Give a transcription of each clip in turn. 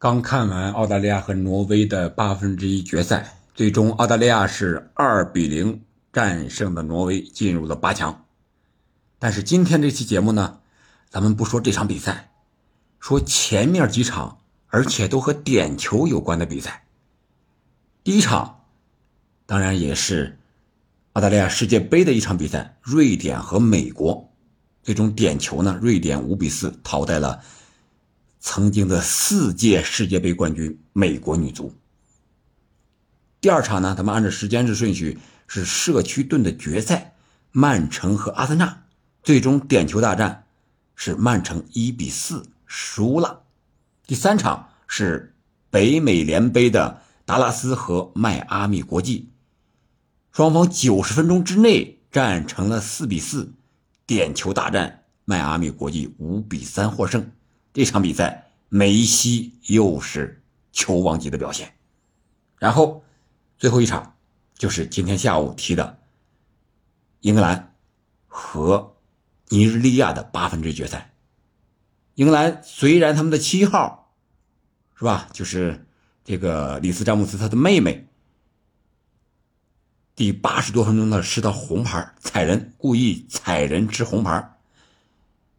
刚看完澳大利亚和挪威的八分之一决赛，最终澳大利亚是二比零战胜了挪威，进入了八强。但是今天这期节目呢，咱们不说这场比赛，说前面几场，而且都和点球有关的比赛。第一场，当然也是澳大利亚世界杯的一场比赛，瑞典和美国，最终点球呢，瑞典五比四淘汰了。曾经的四届世界杯冠军美国女足。第二场呢，咱们按照时间的顺序是社区盾的决赛，曼城和阿森纳，最终点球大战是曼城一比四输了。第三场是北美联杯的达拉斯和迈阿密国际，双方九十分钟之内战成了四比四，点球大战，迈阿密国际五比三获胜。这场比赛，梅西又是球王级的表现。然后，最后一场就是今天下午踢的英格兰和尼日利亚的八分之一决赛。英格兰虽然他们的七号是吧，就是这个里斯詹姆斯他的妹妹，第八十多分钟呢吃到红牌，踩人，故意踩人吃红牌。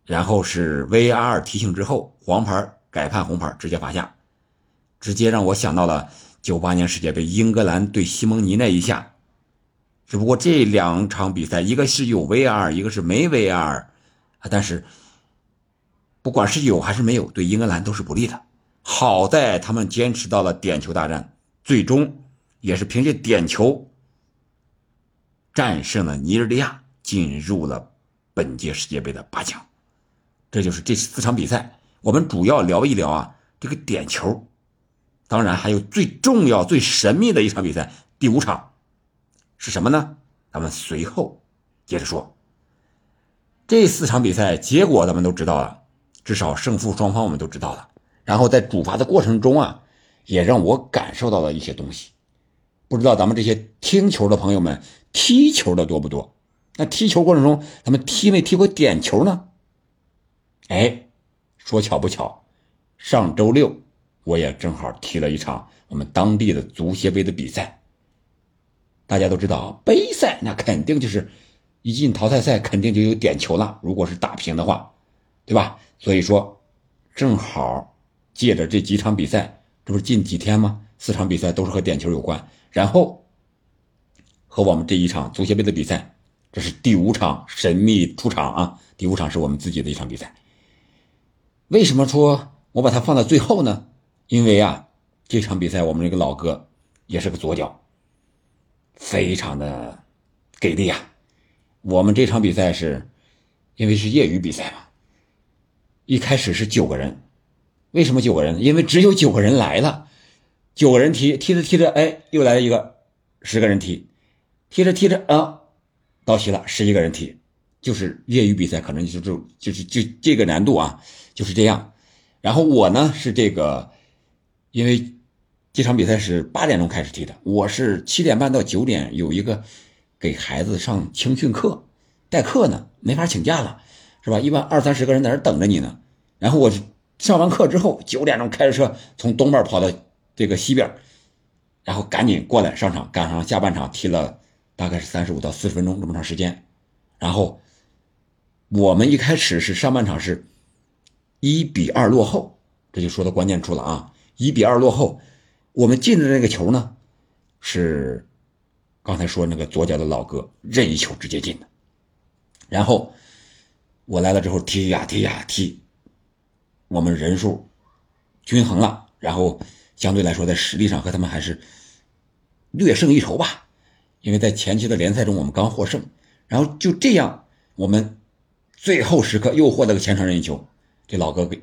然后是 VR 提醒之后，黄牌改判红牌，直接罚下，直接让我想到了九八年世界杯英格兰对西蒙尼那一下。只不过这两场比赛，一个是有 VR，一个是没 VR，啊，但是不管是有还是没有，对英格兰都是不利的。好在他们坚持到了点球大战，最终也是凭借点球战胜了尼日利亚，进入了本届世界杯的八强。这就是这四场比赛，我们主要聊一聊啊，这个点球。当然还有最重要、最神秘的一场比赛，第五场是什么呢？咱们随后接着说。这四场比赛结果咱们都知道了，至少胜负双方我们都知道了。然后在主罚的过程中啊，也让我感受到了一些东西。不知道咱们这些听球的朋友们踢球的多不多？那踢球过程中，咱们踢没踢过点球呢？哎，说巧不巧，上周六我也正好踢了一场我们当地的足协杯的比赛。大家都知道，杯赛那肯定就是一进淘汰赛肯定就有点球了。如果是打平的话，对吧？所以说，正好借着这几场比赛，这不是近几天吗？四场比赛都是和点球有关。然后和我们这一场足协杯的比赛，这是第五场神秘出场啊！第五场是我们自己的一场比赛。为什么说我把它放在最后呢？因为啊，这场比赛我们这个老哥也是个左脚，非常的给力啊！我们这场比赛是，因为是业余比赛嘛，一开始是九个人，为什么九个人？因为只有九个人来了，九个人踢踢着踢着，哎，又来了一个，十个人踢，踢着踢着啊，到齐了，十一个人踢。就是业余比赛，可能就就就是就这个难度啊，就是这样。然后我呢是这个，因为这场比赛是八点钟开始踢的，我是七点半到九点有一个给孩子上青训课，代课呢，没法请假了，是吧？一般二三十个人在那等着你呢。然后我上完课之后，九点钟开着车从东边跑到这个西边，然后赶紧过来上场，赶上下半场踢了大概是三十五到四十分钟这么长时间，然后。我们一开始是上半场是一比二落后，这就说到关键处了啊！一比二落后，我们进的那个球呢，是刚才说那个左脚的老哥任意球直接进的。然后我来了之后踢呀踢呀踢，我们人数均衡了，然后相对来说在实力上和他们还是略胜一筹吧，因为在前期的联赛中我们刚获胜，然后就这样我们。最后时刻又获得个前场任意球，这老哥给，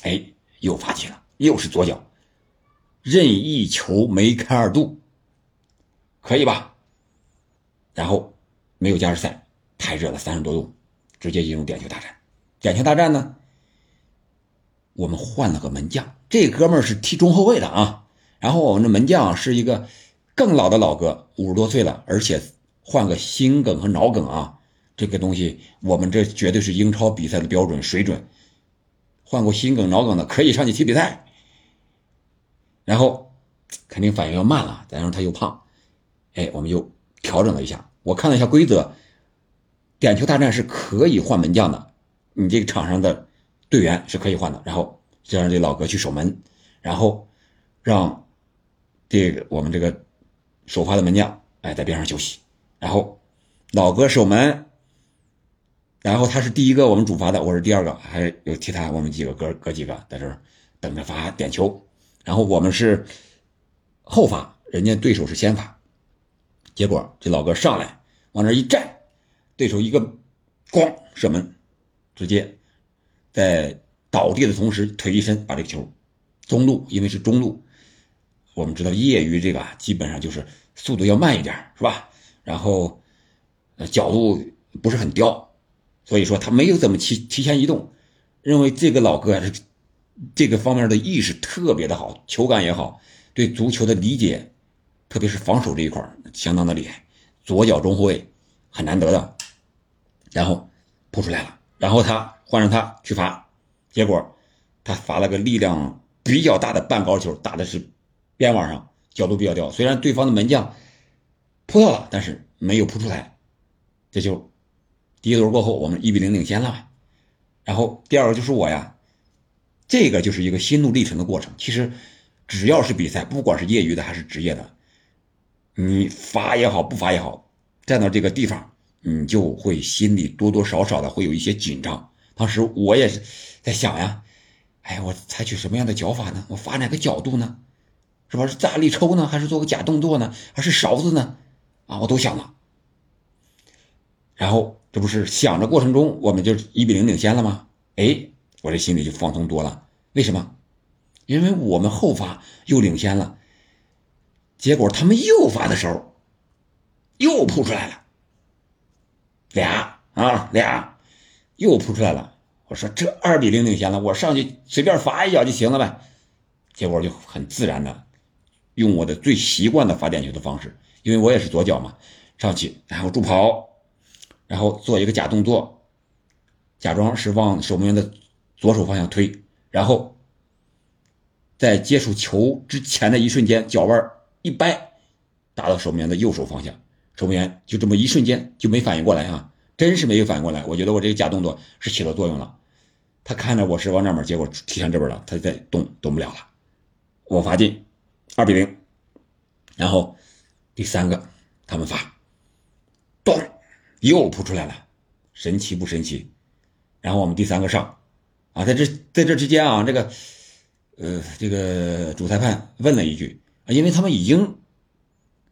哎，又发起了，又是左脚，任意球梅开二度，可以吧？然后没有加时赛，太热了，三十多度，直接进入点球大战。点球大战呢，我们换了个门将，这哥们儿是踢中后卫的啊。然后我们的门将是一个更老的老哥，五十多岁了，而且换个心梗和脑梗啊。这个东西，我们这绝对是英超比赛的标准水准。换过心梗、脑梗的可以上去踢比赛。然后肯定反应要慢了，再加上他又胖，哎，我们就调整了一下。我看了一下规则，点球大战是可以换门将的，你这个场上的队员是可以换的。然后就让这老哥去守门，然后让这个我们这个首发的门将哎在边上休息，然后老哥守门。然后他是第一个我们主罚的，我是第二个，还有其他我们几个哥哥几个在这儿等着罚点球。然后我们是后罚，人家对手是先罚。结果这老哥上来往那一站，对手一个咣射门，直接在倒地的同时腿一伸把这个球中路，因为是中路，我们知道业余这个基本上就是速度要慢一点，是吧？然后呃角度不是很刁。所以说他没有怎么提提前移动，认为这个老哥是这个方面的意识特别的好，球感也好，对足球的理解，特别是防守这一块相当的厉害，左脚中后卫很难得的，然后扑出来了，然后他换上他去罚，结果他罚了个力量比较大的半高球，打的是边网上，角度比较刁，虽然对方的门将扑到了，但是没有扑出来，这就。第一轮过后，我们一比零领先了，然后第二个就是我呀，这个就是一个心路历程的过程。其实，只要是比赛，不管是业余的还是职业的，你罚也好，不罚也好，站到这个地方，你就会心里多多少少的会有一些紧张。当时我也是在想呀，哎，我采取什么样的脚法呢？我发哪个角度呢？是吧？是大力抽呢，还是做个假动作呢？还是勺子呢？啊，我都想了，然后。这不是想着过程中我们就一比零领先了吗？哎，我这心里就放松多了。为什么？因为我们后发又领先了，结果他们又发的时候又扑出来了，俩啊俩又扑出来了。我说这二比零领先了，我上去随便罚一脚就行了呗。结果就很自然的用我的最习惯的罚点球的方式，因为我也是左脚嘛，上去然后助跑。然后做一个假动作，假装是往守门员的左手方向推，然后在接触球之前的一瞬间，脚腕一掰，打到守门员的右手方向，守门员就这么一瞬间就没反应过来啊，真是没有反应过来。我觉得我这个假动作是起到作用了，他看着我是往那边，结果踢向这边了，他再动动不了了，我罚进，二比零，然后第三个他们罚，咚。又扑出来了，神奇不神奇？然后我们第三个上，啊，在这在这之间啊，这个，呃，这个主裁判问了一句啊，因为他们已经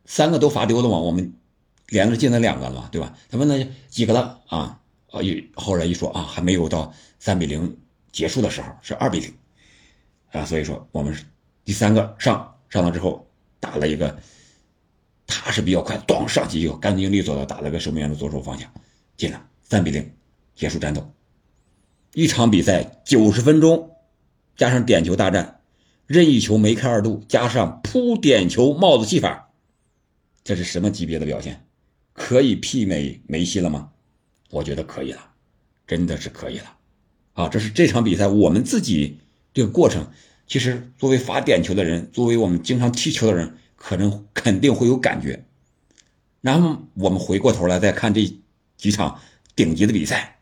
三个都罚丢了嘛，我们连着进了两个了嘛，对吧？他问了几个了啊？啊，后来一说啊，还没有到三比零结束的时候，是二比零啊，所以说我们第三个上上了之后打了一个。他是比较快，咚上去就干净利索的打了个守门员的左手方向，进了三比零，结束战斗。一场比赛九十分钟，加上点球大战，任意球梅开二度，加上扑点球帽子戏法，这是什么级别的表现？可以媲美梅西了吗？我觉得可以了，真的是可以了。啊，这是这场比赛我们自己这个过程。其实作为罚点球的人，作为我们经常踢球的人。可能肯定会有感觉，然后我们回过头来再看这几场顶级的比赛。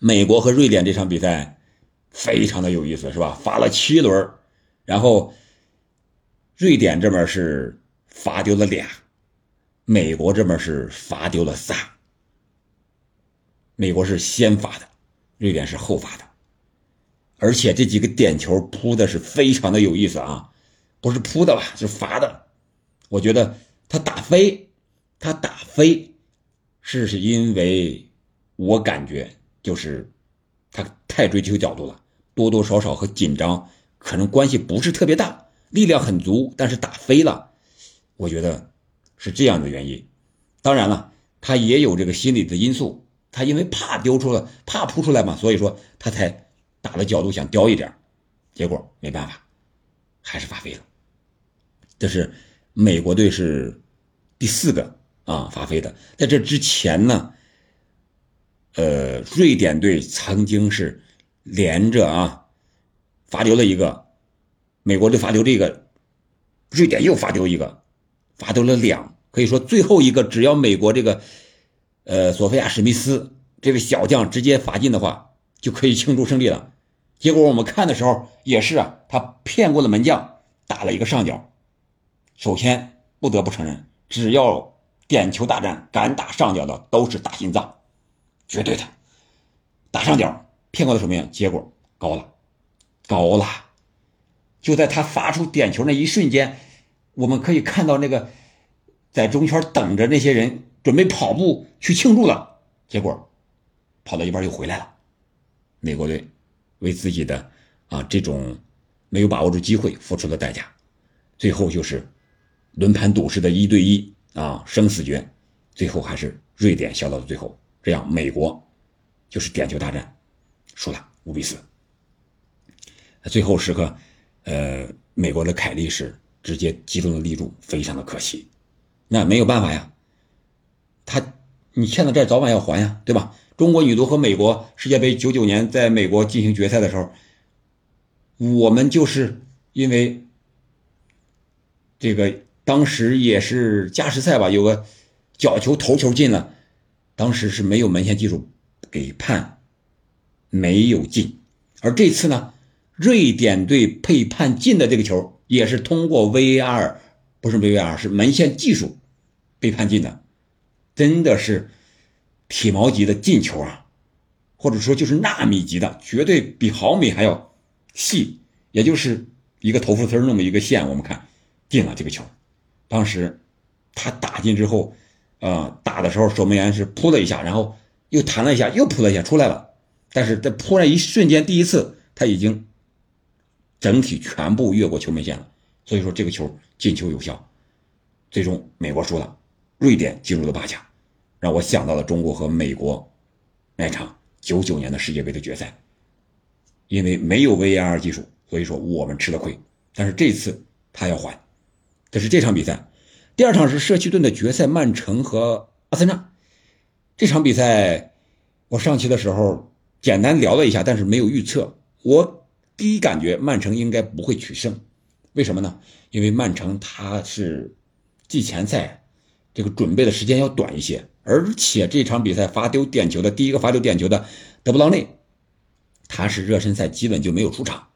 美国和瑞典这场比赛非常的有意思，是吧？罚了七轮，然后瑞典这边是罚丢了俩，美国这边是罚丢了仨。美国是先罚的，瑞典是后罚的，而且这几个点球扑的是非常的有意思啊。不是扑的吧，是罚的。我觉得他打飞，他打飞，是是因为我感觉就是他太追求角度了，多多少少和紧张可能关系不是特别大，力量很足，但是打飞了，我觉得是这样的原因。当然了，他也有这个心理的因素，他因为怕丢出了，怕扑出来嘛，所以说他才打的角度想刁一点，结果没办法，还是罚飞了。这是美国队是第四个啊发飞的，在这之前呢，呃，瑞典队曾经是连着啊罚丢了一个，美国队罚丢这个，瑞典又罚丢一个，罚丢了两，可以说最后一个只要美国这个，呃，索菲亚史密斯这位小将直接罚进的话，就可以庆祝胜利了。结果我们看的时候也是啊，他骗过了门将，打了一个上角。首先不得不承认，只要点球大战敢打上角的都是大心脏，绝对的。打上角骗过的守门员，结果高了，高了。就在他发出点球那一瞬间，我们可以看到那个在中圈等着那些人准备跑步去庆祝了，结果跑到一半又回来了。美国队为自己的啊这种没有把握住机会付出了代价，最后就是轮盘赌式的一对一啊生死决，最后还是瑞典笑到了最后，这样美国就是点球大战输了五比四。最后时刻。呃，美国的凯利是直接击中了立柱，非常的可惜。那没有办法呀，他你欠的债早晚要还呀，对吧？中国女足和美国世界杯九九年在美国进行决赛的时候，我们就是因为这个当时也是加时赛吧，有个角球头球进了，当时是没有门线技术给判没有进，而这次呢？瑞典队被判进的这个球也是通过 VAR，不是 VAR，是门线技术被判进的，真的是体毛级的进球啊，或者说就是纳米级的，绝对比毫米还要细，也就是一个头发丝那么一个线，我们看进了这个球。当时他打进之后，呃，打的时候守门员是扑了一下，然后又弹了一下，又扑了一下出来了，但是在扑那一瞬间，第一次他已经。整体全部越过球门线了，所以说这个球进球有效，最终美国输了，瑞典进入了八强，让我想到了中国和美国那场九九年的世界杯的决赛，因为没有 VAR 技术，所以说我们吃了亏，但是这次他要还，这是这场比赛，第二场是社区盾的决赛，曼城和阿森纳，这场比赛我上期的时候简单聊了一下，但是没有预测我。第一感觉，曼城应该不会取胜，为什么呢？因为曼城他是季前赛，这个准备的时间要短一些，而且这场比赛罚丢点球的第一个罚丢点球的德布劳内，他是热身赛基本就没有出场，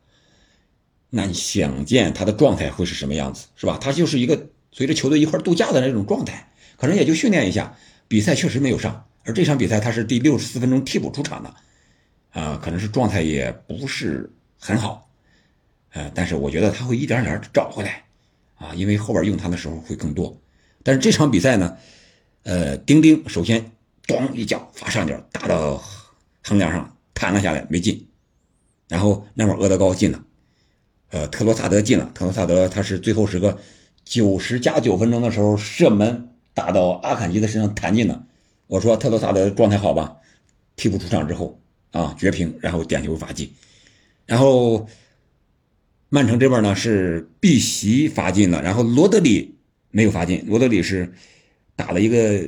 那你想见他的状态会是什么样子，是吧？他就是一个随着球队一块度假的那种状态，可能也就训练一下，比赛确实没有上，而这场比赛他是第六十四分钟替补出场的，啊，可能是状态也不是。很好，呃，但是我觉得他会一点点找回来，啊，因为后边用他的时候会更多。但是这场比赛呢，呃，丁丁首先咣一脚发上角打到横梁上弹了下来没进，然后那会儿阿德高进了，呃，特罗萨德进了，特罗萨德他是最后时刻九十加九分钟的时候射门打到阿坎吉的身上弹进了。我说特罗萨德状态好吧，替补出场之后啊绝平，然后点球罚进。然后，曼城这边呢是碧玺罚进了，然后罗德里没有罚进。罗德里是打了一个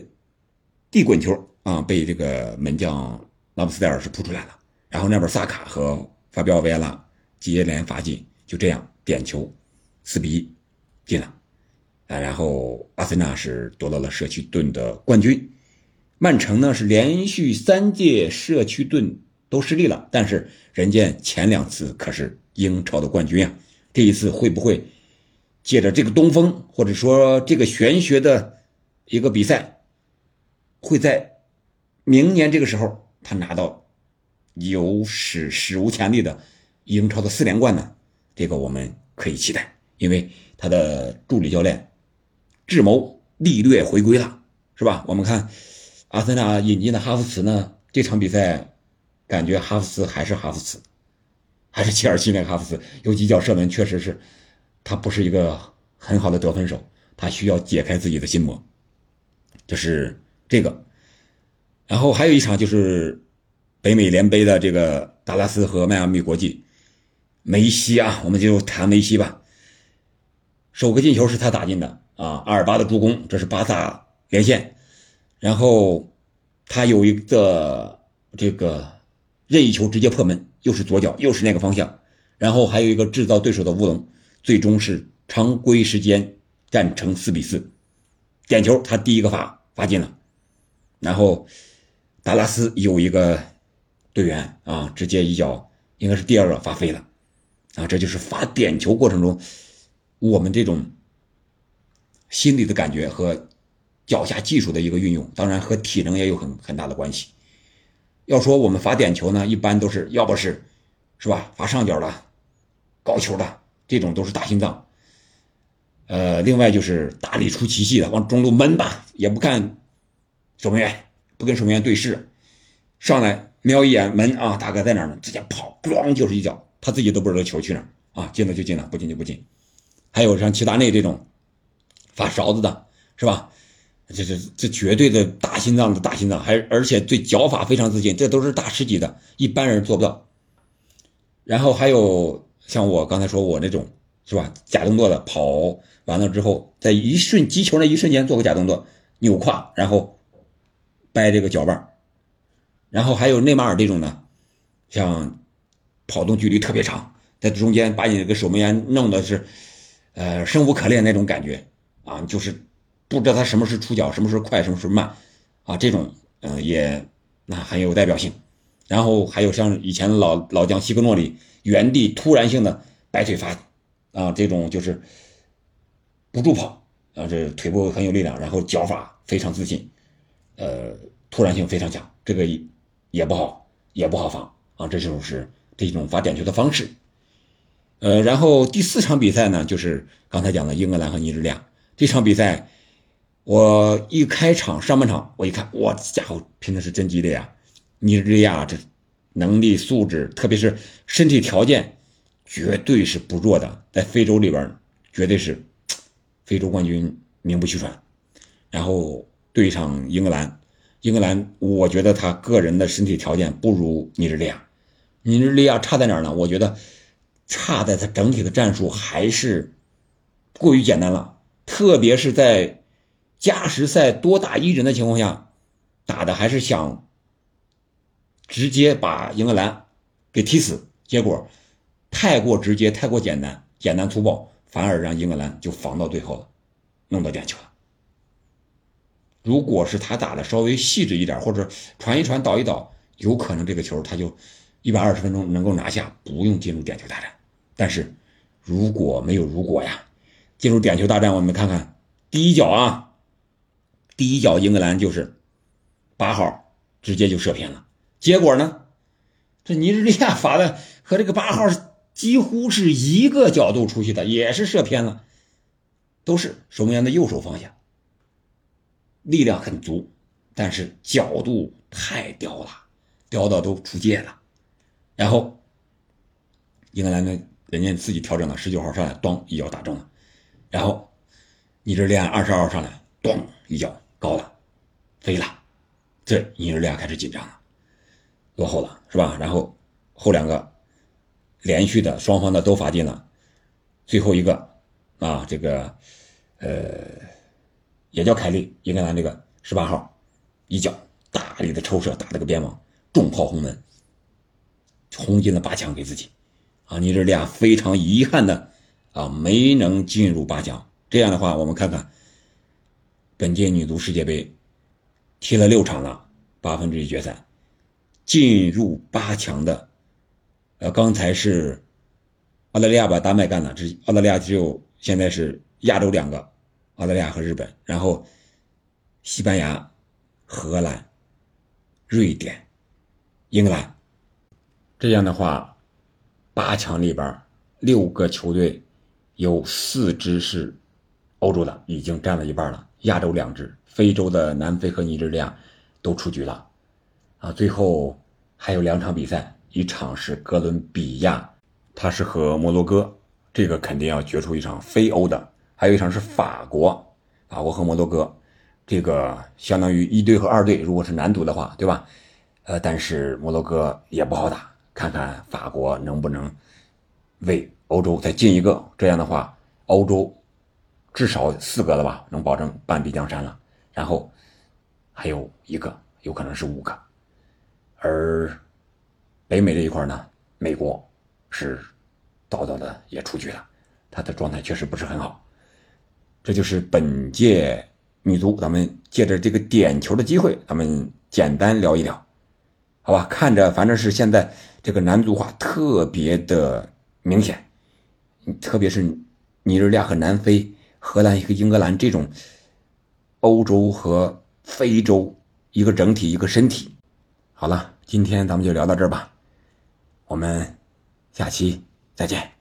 地滚球啊，被这个门将拉姆斯戴尔是扑出来了。然后那边萨卡和法比奥维拉接连罚进，就这样点球四比一进了。啊，然后阿森纳是夺到了社区盾的冠军。曼城呢是连续三届社区盾。都失利了，但是人家前两次可是英超的冠军啊！这一次会不会借着这个东风，或者说这个玄学的一个比赛，会在明年这个时候他拿到有史史无前例的英超的四连冠呢？这个我们可以期待，因为他的助理教练智谋利略回归了，是吧？我们看阿森纳引进的哈弗茨呢，这场比赛。感觉哈弗茨还是哈弗茨，还是切尔西那个哈弗茨，有几脚射门确实是，他不是一个很好的得分手，他需要解开自己的心魔，就是这个。然后还有一场就是北美联杯的这个达拉斯和迈阿密国际，梅西啊，我们就谈梅西吧。首个进球是他打进的啊，阿尔巴的助攻，这是巴萨连线。然后他有一个这个。任意球直接破门，又是左脚，又是那个方向，然后还有一个制造对手的乌龙。最终是常规时间战成四比四，点球他第一个罚罚进了，然后达拉斯有一个队员啊，直接一脚应该是第二个罚飞了，啊，这就是罚点球过程中我们这种心理的感觉和脚下技术的一个运用，当然和体能也有很很大的关系。要说我们罚点球呢，一般都是要不是，是吧？罚上角的、高球的这种都是大心脏。呃，另外就是大力出奇迹的，往中路闷吧，也不看守门员，不跟守门员对视，上来瞄一眼门啊，大哥在哪呢？直接跑，咣就是一脚，他自己都不知道球去哪啊，进了就进了，不进就不进。还有像齐达内这种发勺子的，是吧？这这这绝对的大心脏的大心脏，还而且对脚法非常自信，这都是大师级的，一般人做不到。然后还有像我刚才说我那种是吧，假动作的跑完了之后，在一瞬击球那一瞬间做个假动作，扭胯，然后掰这个脚腕然后还有内马尔这种呢，像跑动距离特别长，在中间把你这个守门员弄的是呃生无可恋那种感觉啊，就是。不知道他什么时候出脚，什么时候快，什么时候慢，啊，这种嗯也那很有代表性。然后还有像以前老老将西格诺里原地突然性的摆腿发，啊，这种就是不助跑，啊，这腿部很有力量，然后脚法非常自信，呃，突然性非常强，这个也不好，也不好防啊。这就是这种罚点球的方式。呃，然后第四场比赛呢，就是刚才讲的英格兰和尼日利亚这场比赛。我一开场上半场，我一看，我家伙拼的是真激烈啊！尼日利亚这能力素质，特别是身体条件，绝对是不弱的，在非洲里边绝对是非洲冠军，名不虚传。然后对上英格兰，英格兰我觉得他个人的身体条件不如尼日利亚，尼日利亚差在哪儿呢？我觉得差在他整体的战术还是过于简单了，特别是在。加时赛多打一人的情况下，打的还是想直接把英格兰给踢死，结果太过直接、太过简单、简单粗暴，反而让英格兰就防到最后了，弄到点球了。如果是他打的稍微细致一点，或者传一传、倒一倒，有可能这个球他就一百二十分钟能够拿下，不用进入点球大战。但是如果没有如果呀，进入点球大战，我们看看第一脚啊。第一脚英格兰就是八号直接就射偏了，结果呢，这尼日利亚罚的和这个八号几乎是一个角度出去的，也是射偏了，都是守门员的右手方向，力量很足，但是角度太刁了，刁到都出界了。然后英格兰呢，人家自己调整了，十九号上来，咣一脚打中了，然后尼日利亚二十号上来，咚一脚。高了，飞了，这尼日利亚开始紧张了，落后了是吧？然后后两个连续的双方的都罚进了，最后一个啊，这个呃也叫凯利，英格兰这个十八号一脚大力的抽射打了个边网，重炮轰门，冲进了八强给自己啊！尼日利亚非常遗憾的啊没能进入八强。这样的话，我们看看。本届女足世界杯踢了六场了，八分之一决赛进入八强的，呃，刚才是澳大利亚把丹麦干了，这澳大利亚只有现在是亚洲两个，澳大利亚和日本，然后西班牙、荷兰、瑞典、英格兰，这样的话，八强里边六个球队有四支是欧洲的，已经占了一半了。亚洲两支，非洲的南非和尼日利亚都出局了，啊，最后还有两场比赛，一场是哥伦比亚，他是和摩洛哥，这个肯定要决出一场非欧的，还有一场是法国，法国和摩洛哥，这个相当于一队和二队，如果是男足的话，对吧？呃，但是摩洛哥也不好打，看看法国能不能为欧洲再进一个，这样的话，欧洲。至少四个了吧，能保证半壁江山了。然后还有一个，有可能是五个。而北美这一块呢，美国是早早的也出局了。他的状态确实不是很好。这就是本届女足，咱们借着这个点球的机会，咱们简单聊一聊，好吧？看着反正是现在这个男足化特别的明显，特别是尼日利亚和南非、荷兰和英格兰这种欧洲和非洲一个整体一个身体。好了，今天咱们就聊到这儿吧，我们下期再见。